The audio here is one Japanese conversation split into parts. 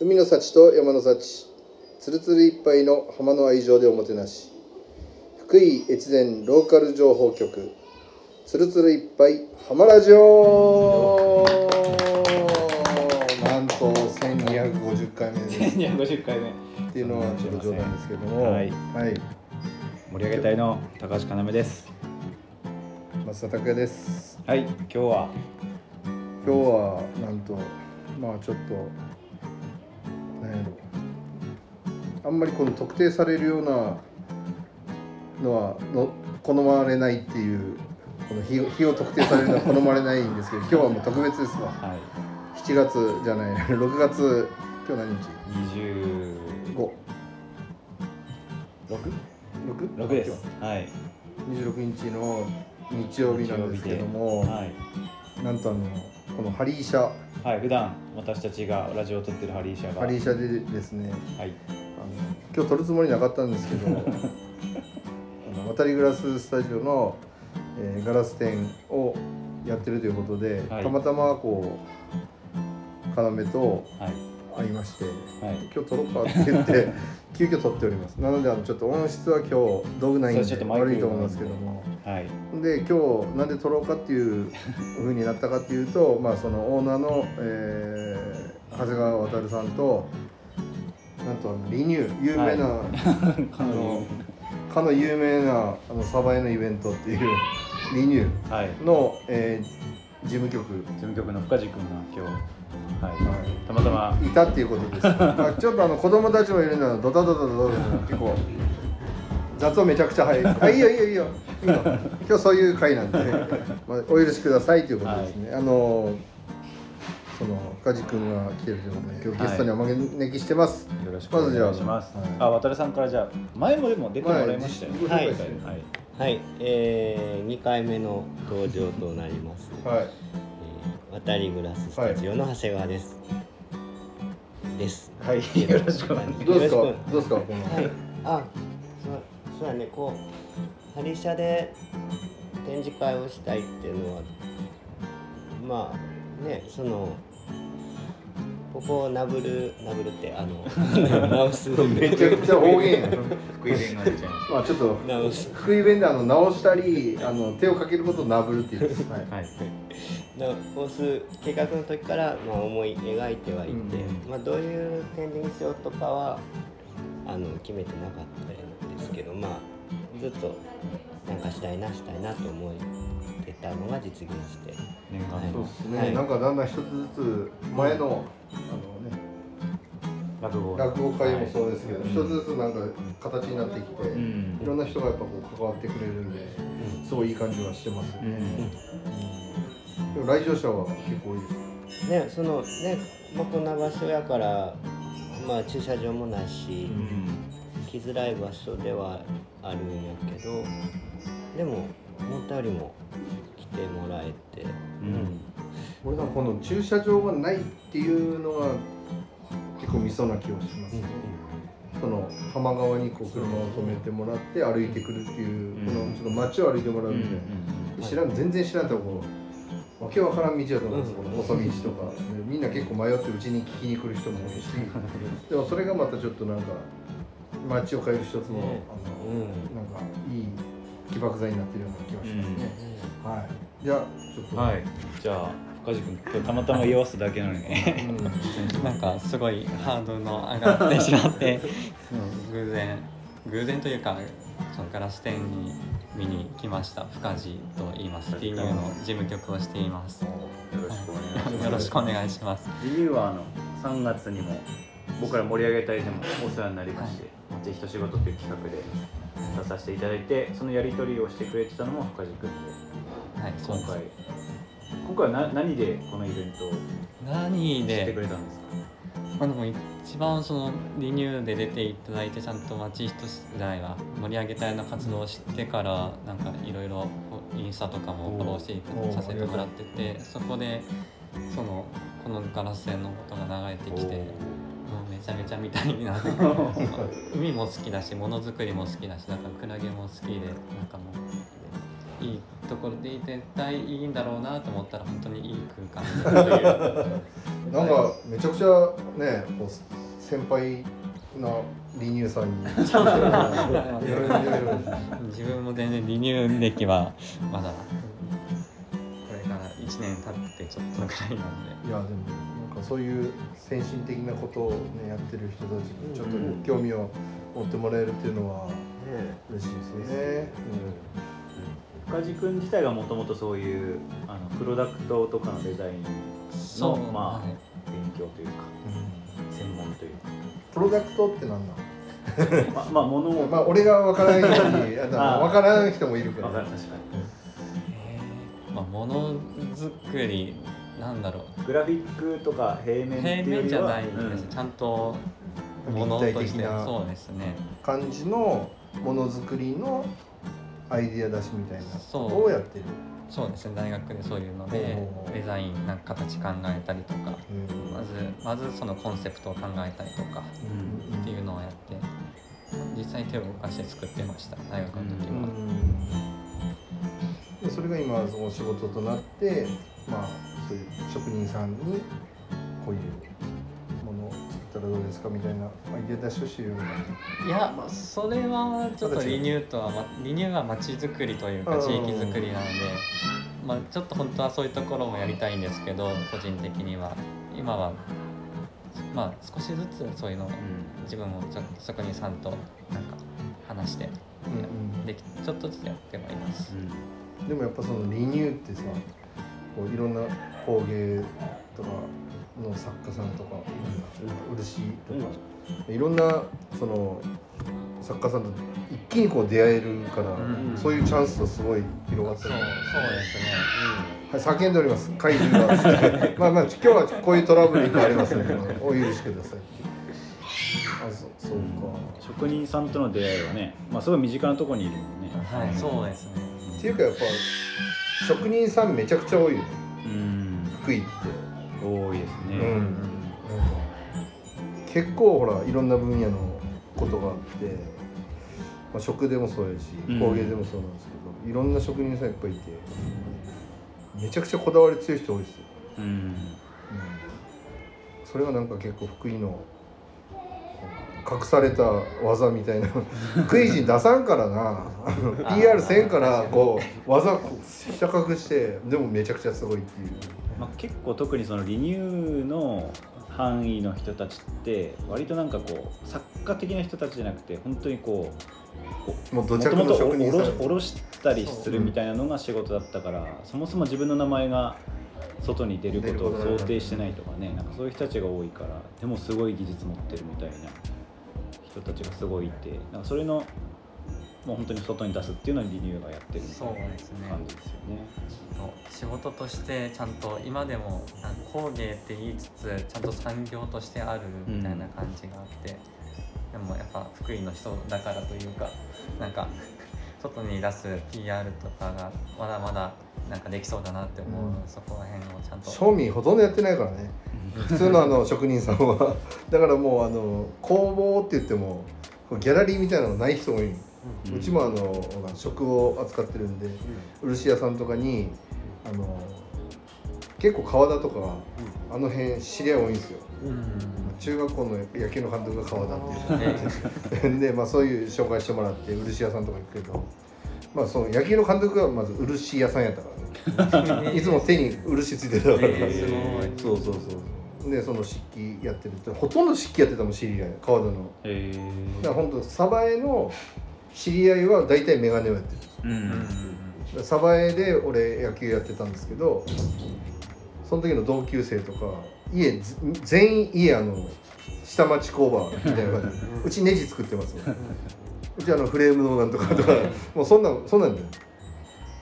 海の幸と山の幸。つるつるいっぱいの浜の愛情でおもてなし。福井越前ローカル情報局。つるつるいっぱい浜ラジオ。なんと1250回目。です1250回目。っていうのはちょっと冗談ですけども。はい。はい、盛り上げ隊の。高橋要です。松田拓也です。はい。今日は？今日はなんとまあちょっとあんまりこの特定されるようなのはの好まれないっていうこの日を日を特定されるのは好まれないんですけど今日はもう特別ですわ。はい。7月じゃない6月今日何日？26 5 6? 6です。は。い。26日の日曜日なんですけども、はい。なんとあのこのハリーシャ。はい普段私たちがラジオを撮ってるハリーシャが。ハリーシャでですね。はい今日撮るつもりなかったんですけど あの渡りグラススタジオの、えーガラス店をやってるということで、はい。たまたまこう要とはい。会いましてはい。今日撮ろうかって言って 急遽撮っております。なのであのちょっと音質は今日道具ないんで悪いと思いますけども。はい。で今日なんで撮ろうかっていうふうになったかっていうとまあそのオーナーの、えー長谷川渉さんとなんとリニュー有名な、あの かの有名なあのサバエのイベントっていうリニュはい。ーの、えー事務局、事務局の深地君が今日はい。はたまたま。い、いたっていうことです、ま あ、ちょっとあの子供たちもいるんだドタドタドタドタ結構雑音めちゃくちゃ入る あいいよいいよいいよ。いいよ今日そういう回なんで、まあ、お許しくださいということですね、あのその深地君が来てるということで今日ゲストにお招きしてます、よろしくお願いします。まずじゃあ渡さんからじゃあ前もでも出てもらいましたよね。前はい自己紹はい。はい、えー、2回目の登場となります。はい。えー、渡りグラススタジオの長谷川です。です。はい。よろしくお願いしますどうですか？よろしく。どうですか？この、はい。あ、そうそうだね。こうハリシャで展示会をしたいっていうのは、まあね、その。ここをナブルナブルってあの 直す。めちゃくちゃ方言やん福井弁が出ちゃいましまあちょっと直す。福井弁であの直したりあの手をかけることをナブルって言う。んです、はい。たはい。直す計画の時から、まあ、思い描いてはいて、うん。まあ、どういう展示にしようとかはあの決めてなかったんですけど、まあ、ずっとなんかしたいなしたいなと思ってたのが実現して。念願。はい。そうですね、はい。なんかだんだん一つずつ前のあのね落語落語会もそうですけど、はい。一つずつなんか形になってきて、うん。いろんな人がやっぱこう関わってくれるんで、すごいいい感じはしてますよね、うん。うんでも来場者は結構多いですねそのねまあこんな場所やから、まあ、駐車場もないし、来づらい場所ではあるんやけどでも思ったよりも来てもらえて、うん俺なんかこの駐車場がないっていうのが結構ミソな気がしますね、その浜側にこう車を止めてもらって歩いてくるっていう、うん。このちょっと街を歩いてもらうみたいな、知らん全然知らんとこわけわからん道だと思うんです、うんこの細道とか、でみんな結構迷ってうちに聞きに来る人も多いし。でもそれがまたちょっとなんか街を変える一つの,、ね。あのうん。なんかいい起爆剤になってるような気がしますね、はい。じゃあちょっと、はい。じゃあ深地君今日たまたま言わすだけなのに。ねうん。なんかすごいハードルの上がってしまって。偶然偶然というかそのガラス店に見に来ました深地と言いますューの事務局をしています。よよろしくお願いします。ろしくお願いします。リニューはあの3月にも僕ら盛り上げ隊でもお世話になりまして「ぜひと仕事」という企画で出させていただいてそのやり取りをしてくれてたのも深地君ではいそうです。今回今回はな何でこのイベントを何してくで、れたんですか？まあ、でも一番そのリニューで出ていただいてちゃんと町人時代は盛り上げ隊の活動を知ってからなんかいろいろインスタとかもフォローしてさせてもらっててそこでそのこのガラス線のことが流れてきてもうめちゃめちゃ見たいな 海も好きだしものづくりも好きだしだからクラゲも好きでなんかもういいところでいて絶対いいんだろうなと思ったら本当にいい空間という。なんかめちゃくちゃねこう先輩なリニューさんに。自分も全然リニュー歴はまだこれから1年経ってちょっとぐらいなんで。いやでもなんかそういう先進的なことをねやってる人たちにちょっと興味を持ってもらえるっていうのはね嬉しいですね。深地君自体がもともとそういうあのプロダクトとかのデザインのまあ、はい勉強というかうん専門というプロダクトって何なか まあまあ物を。の？まあ俺が分からんようにあのあー分からん人もいるか。わからる確かまあものづくりなんだろう。にグラフィックとか平面って平いうよりは面じゃないです、うんちゃんとものと立体して的なそうですね。感じのものづくりのアイディア出しみたいな。ことをやってる？そうですね。大学でそういうのでデザインなんか形考えたりとかうんまずまずそのコンセプトを考えたりとかうん。っていうのをやって実際手を動かして作ってました。大学の時うは、ん。でそれが今その仕事となってまあそういう職人さんにこういうったらどうですかみたいなアイデア出しをしてるような。いやそれはちょっとリニューとは、ま、リニューは街づくりというかうん。地域づくりなので、まあ、ちょっと本当はそういうところもやりたいんですけど個人的には。今はまあ少しずつそういうのを自分もちょっと職人さんとなんか話してうん。できちょっとずつやってはいます。うん、でもやっぱそのリニューってさこういろんな工芸とかの作家さんとか漆とか、いろんなその作家さんと一気にこう出会えるから、うんそういうチャンスとすごい広がったそうそうよねですねはい、叫んでおります。怪獣が。まあまあ、今日はこういうトラブルいっぱいありますので、お許しください。あ、そそうか。職人さんとの出会いはね、まあ、すごい身近なところにいるもんねはい、そうですね。っていうか、やっぱ。職人さんめちゃくちゃ多いよね。うん福井って。多いですね、うん。なんか。結構、ほら、いろんな分野のことがあって。まあ、食でもそうやしうん、工芸でもそうなんですけど、いろんな職人さんいっぱいいて。めちゃくちゃこだわり強い人多いですよ。うんうんそれがなんか結構福井の隠された技みたいな 福井人出さんからな PR せんからこう技下隠してでもめちゃくちゃすごいっていうまあ、結構特にそのリニューの範囲の人たちって割となんかこう作家的な人たちじゃなくて本当にこうもともと職人さん。おろしたりするみたいなのが仕事だったからそもそも自分の名前が外に出ることを想定してないとかねなんかそういう人たちが多いからでもすごい技術持ってるみたいな人たちがすごいいてなんかそれのもう本当に外に出すっていうのはリニューがやってるみたいそうですね。な感じですよね。仕事としてちゃんと今でも工芸って言いつつちゃんと産業としてあるみたいな感じがあって、でもやっぱ福井の人だからというかなんか外に出す PR とかがまだまだなんかできそうだなって思う、うん。そこら辺をちゃんと。庶民ほとんどやってないからね。普通のあの職人さんは。だからもうあの工房って言ってもギャラリーみたいなのない人多い、うちもあの食を扱ってるんで漆屋さんとかにあの結構川田とかあの辺知り合い多いんですよ。うん。中学校の野球の監督が川田っていう。で、まあ、そういう紹介してもらって漆屋さんとか行くけど、まあ、その野球の監督がまず漆屋さんやったからね。いつも手に漆ついてたから、えーそうそうそうでその漆器やってるってほとんど漆器やってたもん知り合い。川田の。へだから本当鯖江の知り合いは大体メガネをやってる。ん。で鯖江で俺野球やってたんですけどその時の同級生とか家ず全員家あの下町工場みたいな感じ。うちネジ作ってますうちあのフレームのなんとかとか。もうそんなそんなんだよ。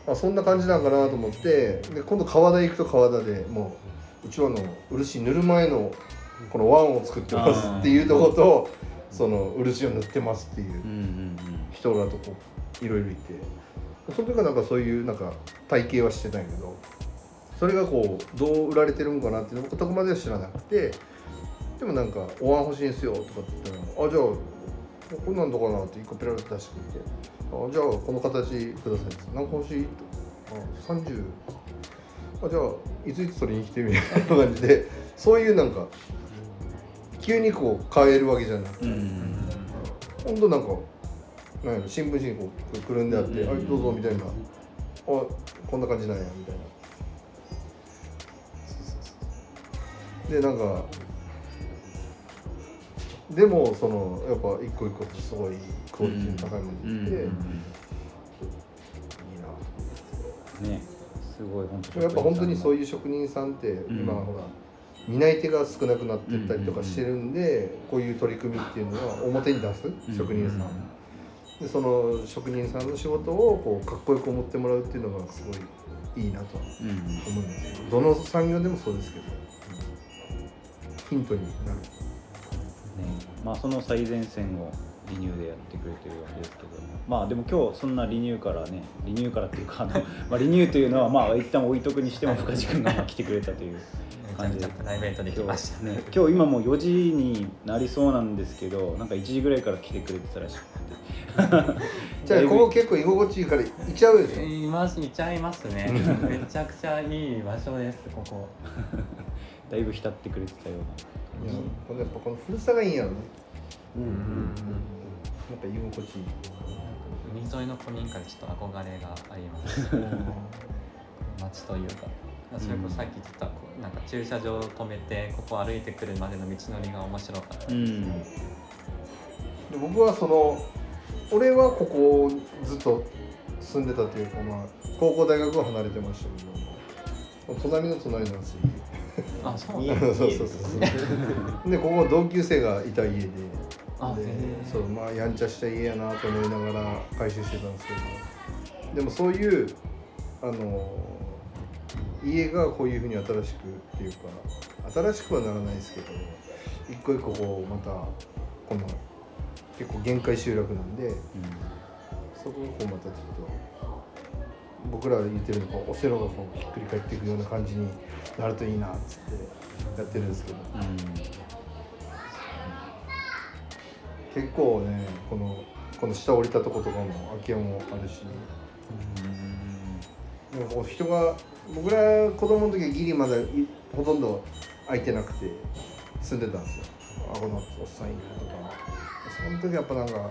あそんな感じなんかなと思ってで今度川田行くと川田でもううちはあの漆塗る前のこのワンを作ってますっていうところとその漆を塗ってますっていう人らとこういろいろいてその時はなんかそういうなんか体系はしてたんやけどそれがこうどう売られてるんかなっていうのを僕までは知らなくてでもなんか「お椀欲しいんすよ」とかって言ったら「あじゃあこんなんどうかな?」って一個ペラペラ出してくれて「あじゃあこの形ください」って「何か欲しい?」とあ30あじゃあいついつ取りに来てみたいな感じでそういうなんか急にこう変えるわけじゃなくて、うん。ほんとなんかなんやろ新聞紙にこうくるんであって「うん。はいどうぞ」みたいな「あこんな感じなんや」みたいな。でなんかでもそのやっぱ一個一個すごいクオリティの高いものでいて、いいなねすごい本当やっぱ本当にそういう職人さんってん。今ほら担い手が少なくなってったりとかしてるんでこういう取り組みっていうのは表に出す？職人さん。でその職人さんの仕事をこうかっこよく思ってもらうっていうのがすごいいいなとは思うんですよどの産業でもそうですけどヒントになる。まあその最前線をリニューでやってくれてるわけですけどまあでも今日そんなリニューからねリニューからっていうかあの、まあ、リニューというのはまあ一旦置いとくにしても深地君がまあ来てくれたというめちゃめちゃプライベートで来ましたね。今日今もう4時になりそうなんですけどなんか1時ぐらいから来てくれてたらしくて。じゃあここ結構居心地いいから行っちゃうでしょ。いますいちゃいますね。めちゃくちゃいい場所ですここ。だいぶ浸ってくれてたよういやこのやっぱこの古さがいいんやろねうんうんやっぱ居心地いい。海沿いの古民家にちょっと憧れがあります。街というか。それこそさっき言ってたこうなんか駐車場を止めてここ歩いてくるまでの道のりが面白かったです、なうん。で僕はその俺はここずっと住んでたというかまあ高校大学は離れてましたけど隣の隣なんですよあそうなんだ。そうそうそうで ここ同級生がいた家で。であそうまあやんちゃした家やなと思いながら回収してたんですけど。でもそういうあの家がこういうふうに新しくっていうか新しくはならないですけど一個一個こうまたこの結構限界集落なんでそこをこうまたちょっと僕らが言ってるのこうオセロがこうひっくり返っていくような感じになるといいなっつってやってるんですけど。うん結構ねこのこの下降りたとことかも空き家もあるし。もこう人が僕ら子供の時はギリまだほとんど空いてなくて住んでたんですよ。あこのおっさんいるとか。その時やっぱなんか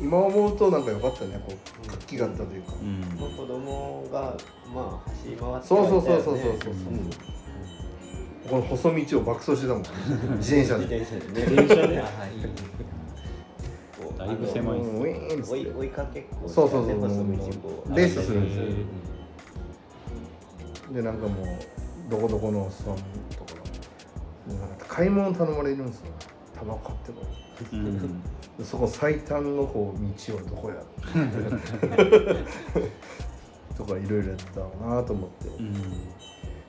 今思うとなんか良かったね。こう活気があったというか、うん。まあ子供がまあ走り回ってそうそうそうそうそうそう、ん。この細道を爆走してたもん 自転車自で転車でね。電車で？あはいこうだいぶ狭いっす追い追いかけっこそうそうそう。細道もうレースするんですよ。へでなんかもうどこどこのおっさんとかなんか買い物頼まれるんですよ。タバコ買ってこい。うん。でそこ最短のこう道はどこや？とかいろいろやってたなと思って、うん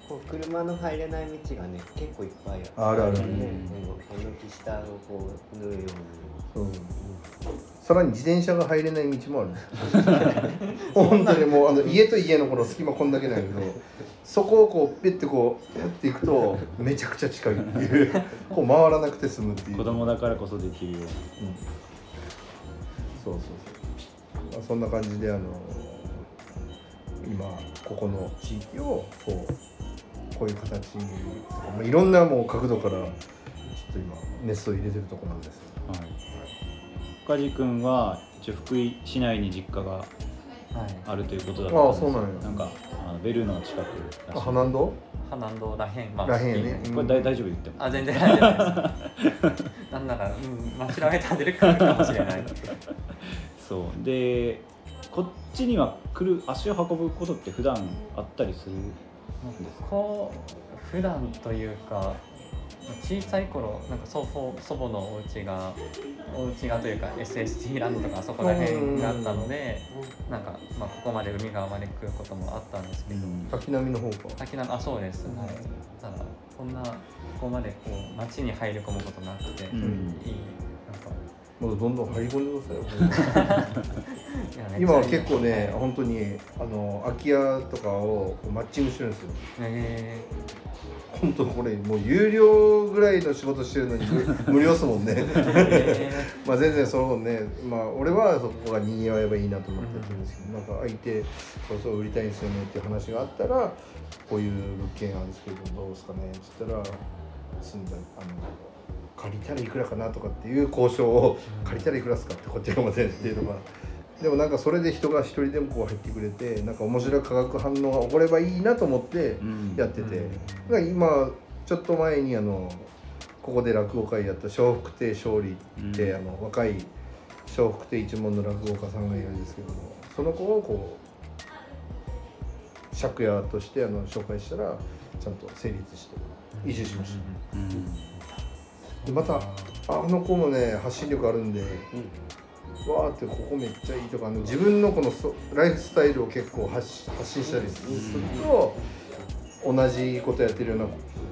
こう車の入れない道がね結構いっぱいあるある。ね、うんうん、軒下をこう縫うようにそうさらに自転車が入れない道もある。本当にもうあの家と家のこの隙間こんだけなんやけどそこをこうペッてこうやっていくとめちゃくちゃ近いっていう。こう回らなくて済むっていう。子供だからこそできるよううんそうそうそう、まあ、そんな感じであの今ここの地域をこうこういう形にまあいろんなもう角度からちょっと今熱を入れてるところなんですよ。なはい。深地君は一応福井市内に実家がはい。あるとい。うことだったんですああそうなんやなんかあのベルの近くらしい。あ花道花道らへんまあらへんやねこれ大大丈夫言ってもあ全然大丈夫ですなんなら、うんまあ、調べたら出るかもしれないそう。でこっちには来る足を運ぶことって普段あったりするんですか？こう普段というか小さい頃なんか祖父祖母のお家がお家がというか SST ランドとかあそこら辺があったのでなんか、まあ、ここまで海側まで来ることもあったんですけど、滝波の方か。滝なあそうです、はい、ただこんなここまでこう街に入り込むことなくて、うん。いいなんかもうどんどん張り込んでくださいよ今は結構ね本当にあの空き家とかをマッチングしてるんですよ。え本当これもう有料ぐらいの仕事してるのに無 無料っすもんね。え まあ全然そうねまあ俺はそこがにぎわえばいいなと思ってやってるんですけど、なんか相手そうそう売りたいんですよねっていう話があったらこういう物件あるんですけどどうですかねっつったら住んだあの借りたらいくらかなとかっていう交渉を借りたらいくらですかってこっちがませんっていうのがでもなんかそれで人が一人でもこう入ってくれてなんか面白い化学反応が起こればいいなと思ってうん。やってて、だから今ちょっと前にあのここで落語会やった笑福亭勝利って、うん。あの若い笑福亭一門の落語家さんがいるんですけどもその子をこう借家としてあの紹介したらちゃんと成立して移住しました。うんでまたあの子もね発信力あるんでうん。わーってここめっちゃいいとかあの。自分のこのそライフスタイルを結構発し発信したりすると、同じことやってるような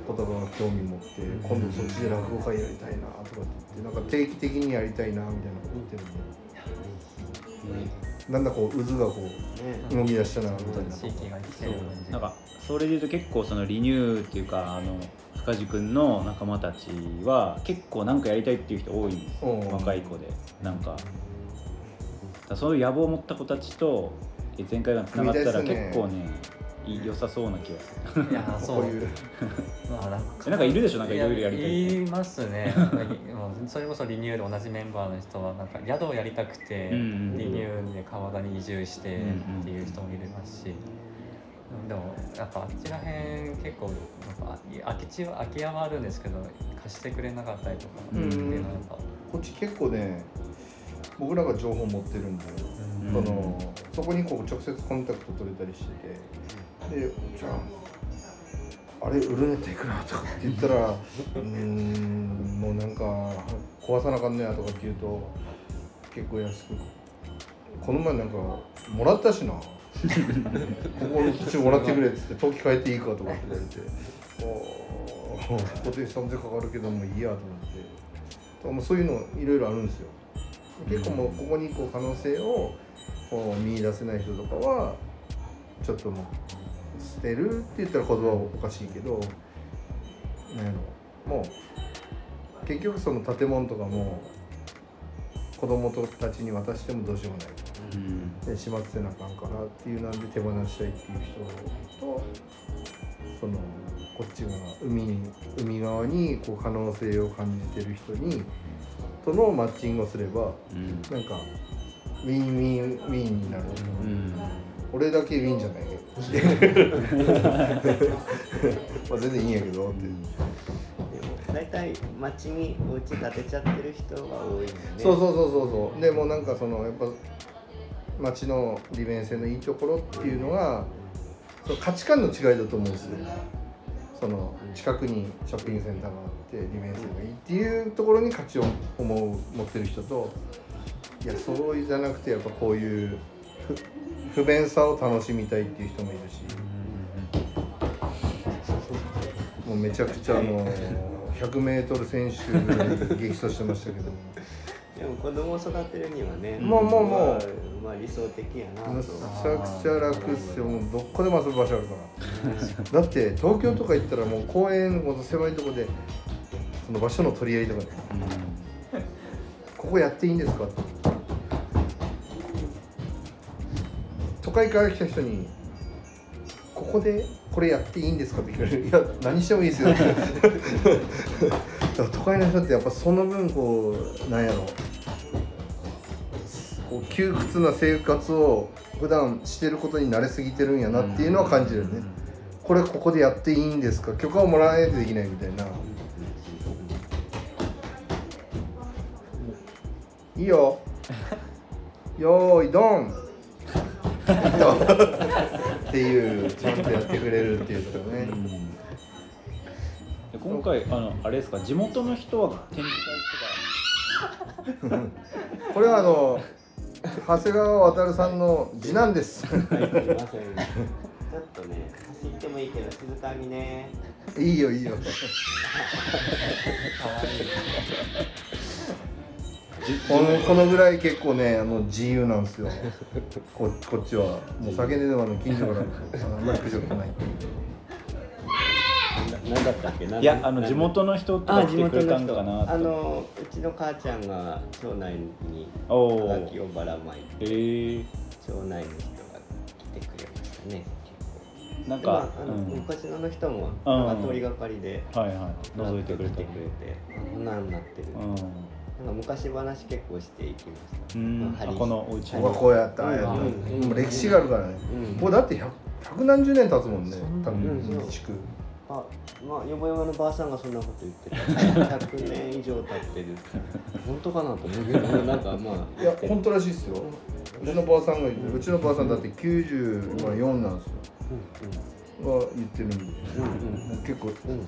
言葉が興味持って、今度そっちで落語会やりたいなとかって言ってなんか定期的にやりたいなみたいなこと言ってるんで、だん。だんこう渦がこね。う動き出したなみたいな。地域が来てる感じなんかそれで言うと結構そのリニューっていうかあの深地君の仲間たちは結構なんかやりたいっていう人多いんですようん。若い子で。なんか。そういう野望を持った子たちとえ前回がつながったら結構ね良さそうな気がする。いやそう。いう。まあなんえなんかいるでしょ？なんかいろいろやりたいいますね。それこそリニューで同じメンバーの人はなんか宿をやりたくて、うんうんリニューで川田に移住してっていう人もいますし、でもやっぱあっちらへん結構なんか空き地は空き家はあるんですけど貸してくれなかったりとかっていうのはやっぱ、こっち結構ね僕らが情報持ってるんで、うん。そのそこにこう直接コンタクト取れたりしててでじゃああれ売るねっていくらとかって言ったら うーんもうなんか壊さなあかんねやとかって言うと結構安くこの前なんかもらったしなここの土地もらってくれっつって登記変えていいかとかって言われて。おー。固定資産税かかるけどもいいやと思って。もうそういうのいろいろあるんですよ。結構もうここにこう可能性をこう見出せない人とかはちょっともう捨てるって言ったら言葉はおかしいけどなんやろ。もう結局その建物とかも子供たちに渡してもどうしようもない。うんで始末せなあかんからっていうなんで手放したいっていう人とそのこっち側海に海側にこう可能性を感じてる人にとのマッチングをすればうん。なんかウィンウィンウィンになる、うん。俺だけウィンじゃないけどまあ全然いいんやけどって、大体町にお家建てちゃってる人が多いね。そうそうそうそうそう。でもなんかそのやっぱ街の利便性のいいところっていうのがその価値観の違いだと思うんですよ。その近くにショッピングセンターがあって利便性がいいっていうところに価値を思う持ってる人といやそうじゃなくてやっぱこういう不不便さを楽しみたいっていう人もいるし。もうめちゃくちゃあの 100m 選手激走してましたけども。でも子供を育てるにはねもうもうもう。まあまあ理想的やなと。めちゃくちゃ楽っすよ。もうどこでも遊ぶ場所あるから。だって東京とか行ったらもう公園この狭いとこでその場所の取り合いとかでここやっていいんですか？って都会から来た人にここでこれやっていいんですか？って聞かれる。いや何してもいいですよ だから都会の人ってやっぱその分こうなんやろ。こう窮屈な生活を普段してることに慣れすぎてるんやなっていうのは感じるね、これここでやっていいんですか？許可をもらわないとできないみたいな。いいよ。よーいドン。っていうちゃんとやってくれるっていうころね、今回あのあれですか地元の人は展示会とか。これはあの長谷川渉さんの次男です。すいません。ちょっとね走ってもいいけど静かにね。いいよいいよ。じ このこのぐらい結構ねあの自由なんですよ。ここっちは。もう酒ででもあの近所からあんまり苦情来ない。ななんだったっけ？いやあの地元の人とかあ来てくれたんかなと。あのうちの母ちゃんが町内におおはがきをばらまいて町内の人が来てくれましたねなんでまあか、あの、うん、昔のの人もうんなんか通りがかりではいはい。覗いてくれてくれてあこんなんなってる、うん。なんか昔話結構していきました、うん。まああこのお家。はこうやった。ああやった歴史があるからね。うん。もうだって百百何十年経つもんね。多うん分そう。地区あまあよぼよぼのばあさんがそんなこと言ってた100年以上経ってる。本当かなと思うけどなんかまあいや本当らしいっすよ。うちのばあさんがうちのばあさんだって94なんですよ。が言ってるんで。うんうん結構うんうん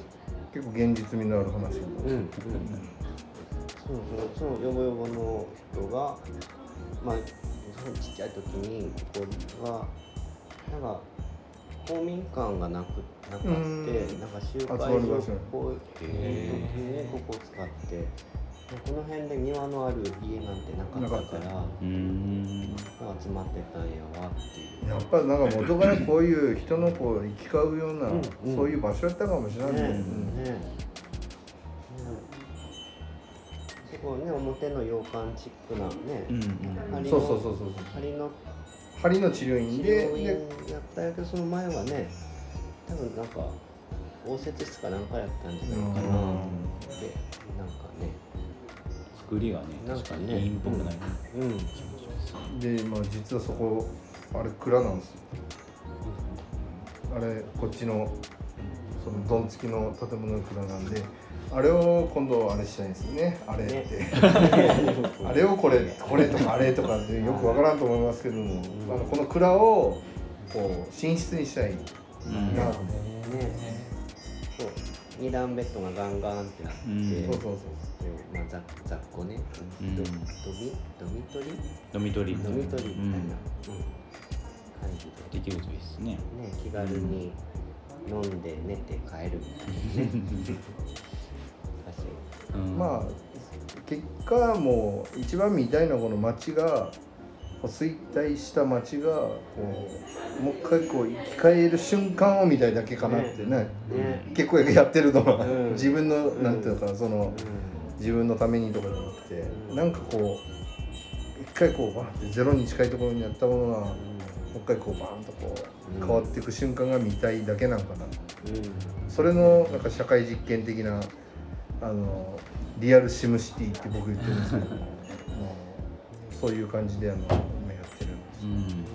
結構現実味のある話うんうん。そうそうそのよぼよぼの人がまあちっちゃい時にここはなんか公民館がなくなかってうん。なんか集会所集まる場所こういう時にここを使ってこの辺で庭のある家なんてなかったから集まってたんやわっていう。やっぱりなんか元からこういう人のこう行き交うような、そういう場所やったかもしれないね。ね。ね。結構ね表の洋館チックなね、うん。うそうそうそうそう針の治療院治で療院でやったんやけどその前はね多分なんか応接室かなんかやったんじゃないかな。と思ってなんかね。作りがねなんかね。確かにいいっぽくない。ねうん。で、まあ、実はそこあれ蔵なんですよ。あれこっちのそのドン付きの建物の蔵なんであれを今度あれしたいんですよね。あれって、あれをこれこれとかあれとかってよくわからんと思いますけども、あのこの蔵をこう寝室にしたいうん。な、ね。そう。二段ベッドがガンガンってなって、うん。そうそうそうでまあ、雑雑魚ね、うん。ドドミドミトリドミトリドミトリみたいな、うん。うん。感じでできるといいですね。ね気軽に飲んで寝て帰る。みたいなねまあ結果もう一番見たいのはこの町が衰退した町がこうもう一回こう生き返る瞬間を見たいだけかなってね。ね。結構やってるのは、うん。自分のなんていうのかなそのう自分のためにとかじゃなくて、うん。なんかこう一回こうバーってゼロに近いところにあったものがもう一回こうバーンとこううん変わっていく瞬間が見たいだけなんかな、ん。うん。それのなんか社会実験的なあのリアルシムシティって僕言ってるんですけど そういう感じであの今やってるんです。うん。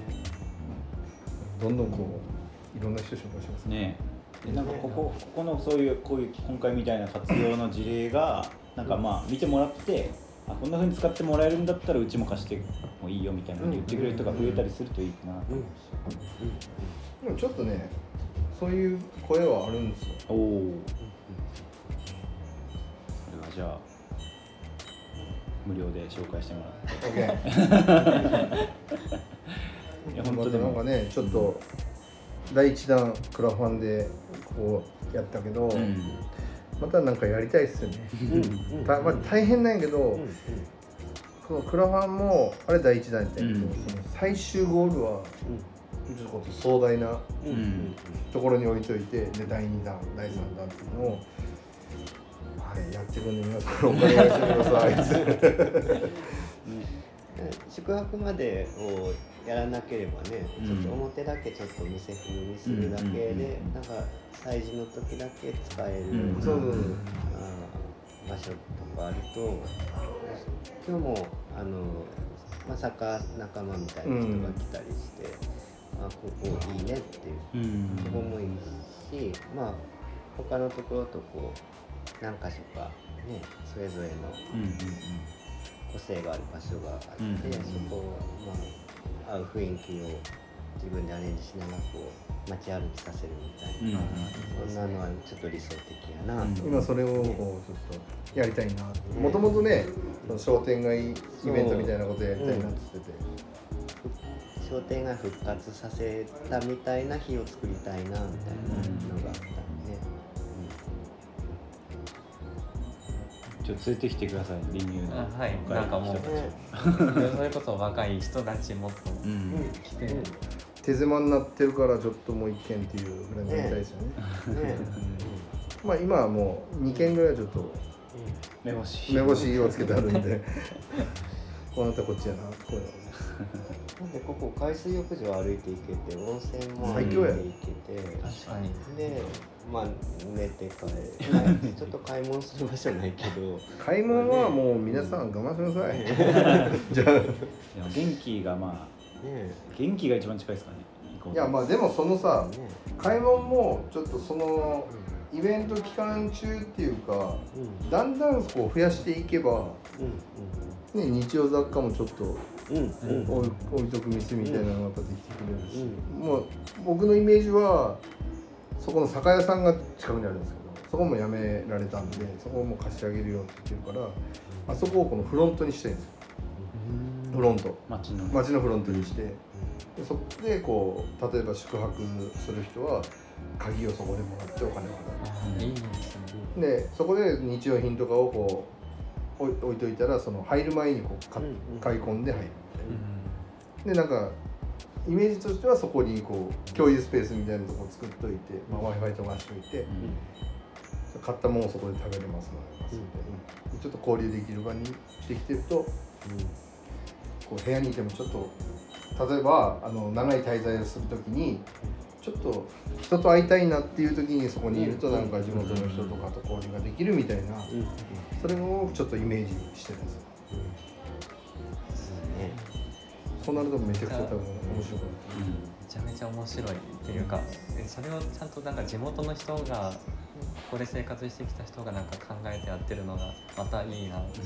どんどんこういろんな人紹介しますね。ねでなんかここここのそういうこういう今回みたいな活用の事例がなんかまあ見てもらってあこんな風に使ってもらえるんだったらうちも貸してもいいよみたいなの言ってくれる人が増えたりするといいかなと思うし。でもちょっとねそういう声はあるんですよ。おじゃあ無料で紹介してもらって。いや本当でも。かねちょっと第一弾クラファンでこうやったけど、うん。またなんかやりたいっすよね、たまあ、大変なんやけど、うん。うんこのクラファンもあれ第一弾やったんやけど、うん。最終ゴールはちょっと壮大なところに置いといてで第2弾第3弾っていうのを、はい、やってるんで皆さんお願いしてください宿泊までをやらなければね、うん。ちょっと表だけちょっと見せ風にするだけで、うんうんうんうん。なんか催事の時だけ使える、うんそう場所とかあると今日もあのまさか仲間みたいな人が来たりして、あここいいねっていううん。ここもいいしまあ他のところとこう何箇所かねそれぞれの個性がある場所があって、うんそこを、まあ、合う雰囲気を自分でアレンジしながらこう街歩きさせるみたいな、うんそんなのはちょっと理想的やな。と、うん。今それをちょっとやりたいなもともとねその商店街イベントみたいなことやりたいなって言ってて、商店街復活させたみたいな日を作りたいなみたいなのがちょっと連れてきてくださいリニューの。あはい。若なんかもう人たちそれこそ若い人たちもっとうん来て、手狭になってるからちょっともう一軒っていうぐらいになりたいですよねねまあ今はもう2軒ぐらいはちょっと目星。目星をつけてあるんで。こうなったらこっちやなこういうのなんでここ海水浴場歩いて行けて温泉も歩いて最強や。行けて。確かに。でまあ寝て帰る、ま あちょっと買い物する場所ないけど。買い物はもう皆さん我慢しなさい。じゃあ。でも元気がまあね元気が一番近いですかね。いやまあでもそのさね買い物もちょっとそのイベント期間中っていうかうん。だんだんこう増やしていけば、うんね、日用雑貨もちょっとうんうん。うん置い置いとく店みたいなのがやっぱできてくれるし、うもう僕のイメージはそこの酒屋さんが近くにあるんですけどそこもやめられたんでそこをもう貸し上げるよって言ってるからあそこをこのフロントにしたいんですよ。フロント。街の街のフロントにして。でそこでこう例えば宿泊する人は鍵をそこでもらってお金を払いいですね。うでそこで日用品とかをこう置い置いといたらその入る前にこうかうんうん。買い込んで入るでなんかイメージとしてはそこにこう共有スペースみたいなとこ作っといて、まあ、w i f i とかしといて買ったものをそこで食べれますので、でちょっと交流できる場にしてきてるとこう部屋にいてもちょっと例えばあの長い滞在をするときにちょっと人と会いたいなっていう時にそこにいるとなんか地元の人とかと交流ができるみたいなうん。うんそれをちょっとイメージしてるん。ですよね。そうなるとめちゃくちゃ多分面白かっめちゃめちゃ面白いっていうかえそれをちゃんとなんか地元の人がここで生活してきた人がなんか考えてやってるのがまたいいなって、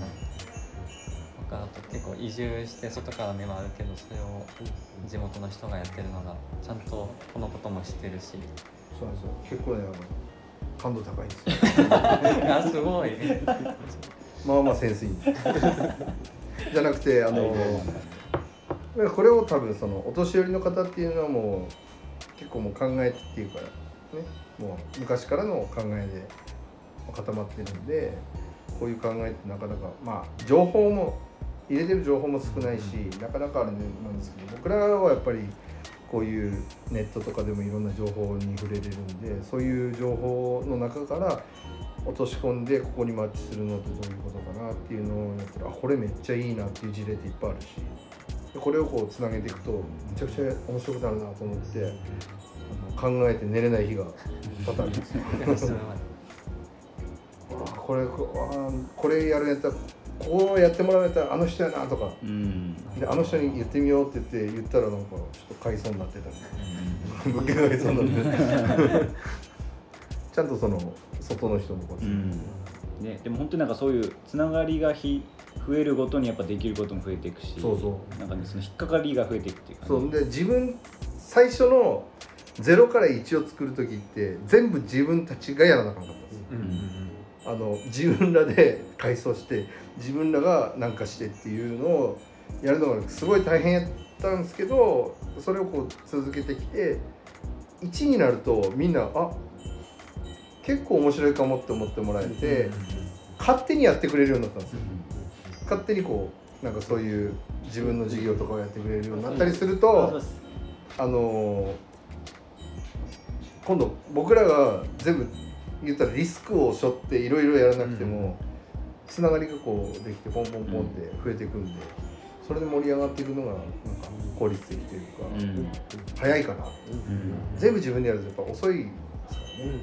他だと結構移住して外から目はあるけどそれを地元の人がやってるのがちゃんとこのことも知ってるし。たそうなんですよ。結構ねあの感度高いんです。よいやすごい。まあまあセンスいい。じゃなくてあのはいこれを多分そのお年寄りの方っていうのはもう結構もう考えっていうかね。もう昔からの考えで固まってるんでこういう考えってなかなかまあ情報も入れてる情報も少ないしなかなかあれなんですけど僕らはやっぱりこういうネットとかでもいろんな情報に触れれるんでそういう情報の中から落とし込んでここにマッチするのってどういうことかなっていうのをやったらあこれめっちゃいいなっていう事例っていっぱいあるしでこれをこうつなげていくとめちゃくちゃ面白くなるなと思って考えて寝れない日が多々 あります これこれやるんやったらこうやってもらうやったらあの人やなとか。うん。であの人に言ってみようって言って言ったらなんかちょっと買いそうになってたり。物件が買いそうになって。ちゃんとその外の人もこう、うん。ね、でも本当になんかそういうつながりがひ増えるごとにやっぱできることも増えていくし。そうそう。なんかねその引っかかりが増えていくっていうか、ね、そうで自分最初の0から1を作る時って全部自分たちがやらなかったんですうんうんあの自分らで改装して自分らが何かしてっていうのをやるのがすごい大変やったんですけどそれをこう続けてきて1になるとみんなあ結構面白いかもって思ってもらえて勝手にやってくれるようになったんですよ。勝手にこうなんかそういう自分の事業とかをやってくれるようになったりするとあの今度僕らが全部言ったらリスクを背負っていろいろやらなくても、つながりがこうできてポンポンポンって増えていくんで、それで盛り上がっていくのがなんか効率的というか、うん。早いかなうん。全部自分でやるとやっぱ遅いですからね、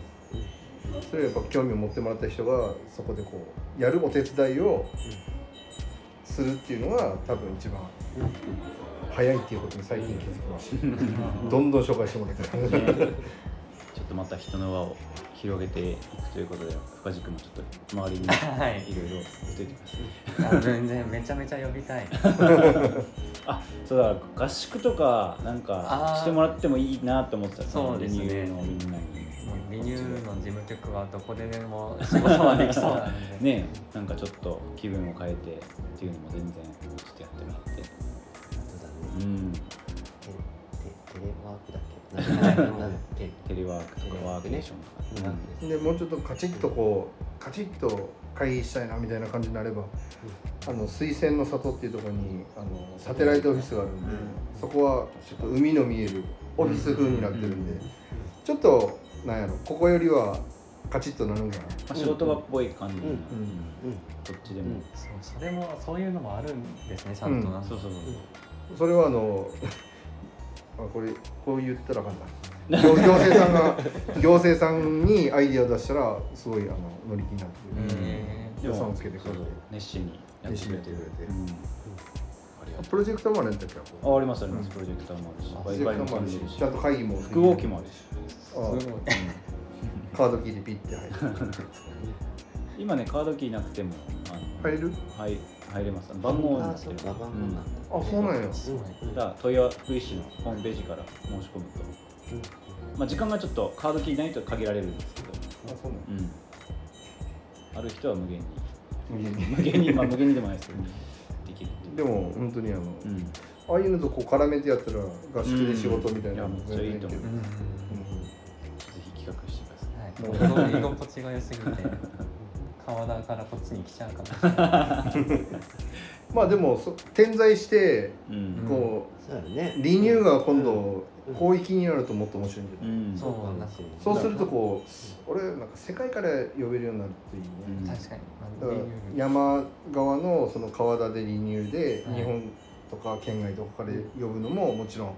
それはやっぱ興味を持ってもらった人がそこでこうやるお手伝いをするっていうのが多分一番早いっていうことに最近気づきました。どんどん紹介してもらいたい。ちょっとまた人の輪を広げていくということで深地君もちょっと周りに はい。いろいろ言っといてください。あ全然めちゃめちゃ呼びたい。あそうだ合宿とかなんかしてもらってもいいなと思ってた。そうですね。リニューのみんなに。リニューの事務局はどこででも仕事はできそうなんで。ねなんかちょっと気分を変えてっていうのも全然ちょっとやってもらって。うんレワークだっけ？なんだっけ？テレワークとかワーケーションとか、うんでもうちょっとカチッとこうカチッと開閉したいなみたいな感じになれば、あの水仙の里っていうところにあのサテライトオフィスがあるんで、そこはちょっと海の見えるオフィス風になってるんで、ちょっとなんやろここよりはカチッとなるんかな。まあ、仕事場っぽい感じ、うん。うん。うん。どっちでも、そうそれもそういうのもあるんですねちゃんとな、そうそうそう。それはあのあこれこう言ったらあかんな 行行政さんが行政さんにアイディアを出したらすごいあの乗り気になって予算をつけてくれて。熱心にやってくれて。る熱心にやってくれてプロジェクトもあるんだっけうあありますあります、うん。プロジェクターもあるし。プロジェ Wi-Fi クトもあるし。ちゃんと会議も複合機もあるし。カードキーでピッて入る 今ねカードキーなくてもあの入る？はい入れます。番号になあってる。あそうなんや。すごい。うんだから問い合わ福井市のホームページから申し込むと、まあ、時間がちょっとカードキーないと限られるんですけど、あそうなんうん、ある人は無限に。無限に。無限にまあ無限にでもないですけどできるっていう。でも本当にあの、うん。ああいうのとこう絡めてやったら合宿で仕事みたいなのうん。いやめっちゃいいと思う。ぜひ企画してください。はい、もう居心地が良すぎて川田からこっちに来ちゃうかもしれな。い まあでもそ点在してうん。こそうだね。うリニューが今度広域になるともっと面白いんじゃない、うん。そうそうするとこう俺なんか世界から呼べるようになるといいね、うん。確かに。だからまあ山側のその川田でリニューではい。日本とか県外とかから呼ぶのももちろん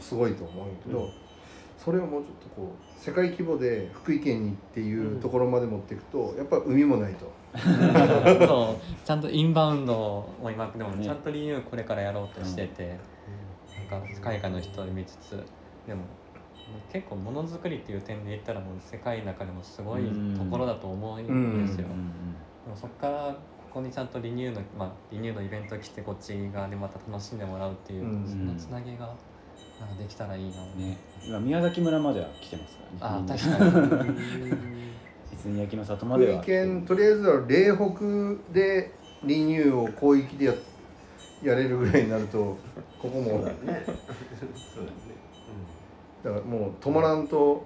すすごいと思うけど、うんそれをもうちょっとこう世界規模で福井県にっていうところまで持っていくとやっぱ海もないと。そうちゃんとインバウンドを今でもねちゃんとリニューこれからやろうとしてて、なんか海外の人を見つつでも結構ものづくりっていう点で言ったらもう世界の中でもすごいところだと思うんですよ、うん。でもそこからここにちゃんとリニューの、まあ、リニューのイベント来てこっち側でまた楽しんでもらうっていう、うん。そんなつなげがなんかできたらいいな、うんね。今宮崎村までは来てますからね。あ確かに。実に焼きの里まではとりあえずは嶺北でリニューを広域でややれるぐらいになると ここもそうだね。そうだね。だからもう止まらんと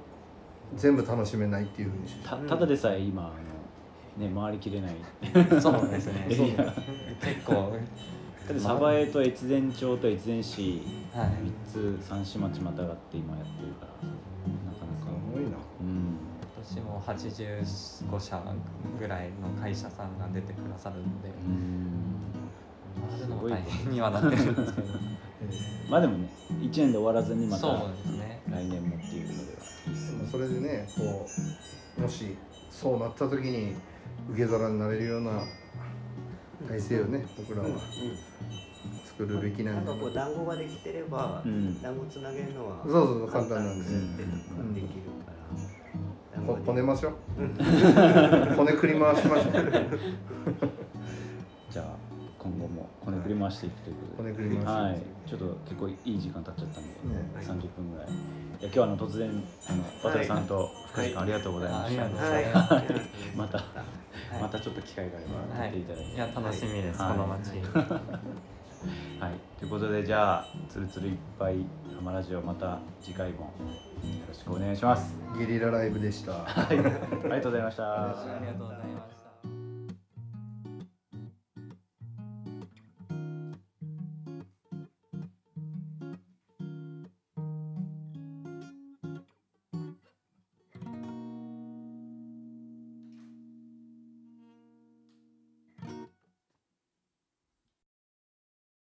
全部楽しめないっていうふうにたただでさえ今あのね回りきれない。そうですね。エリアだ結構って鯖江と越前町と越前市はい。3つ三市町またがって今やってるから。なかなか。すごいな。うん。今年も85社ぐらいの会社さんが出てくださるので。うん。回るのも大変にはなってるんですけど。まあでもね1年で終わらずにまたそうですね。来年もっていうのでは。いいっすねそれでねこうもしそうなった時に受け皿になれるような体制をね僕らは。作るべきなんだ。なんかこう団子ができてればうん。団子つなげるのはそうそうそう簡単なんで簡単でできるから。ここねましょう。うん。骨くり回しましょう。じゃあ今後もこねくり回していくということで。骨くり回しましょうはい、ちょっと結構いい時間経っちゃったんで、ね。30分ぐらい。いや今日はあの突然あの渡さんと深地君ありがとうございました。はい。ありはいまた。はい またちょっと機会があればはい出ていただいて。い。や楽しみです、はい。この街。はい、ということでじゃあつるつるいっぱい浜ラジオまた次回もよろしくお願いします。ゲリラライブでした。はい、ありがとうございました。ありがとうございます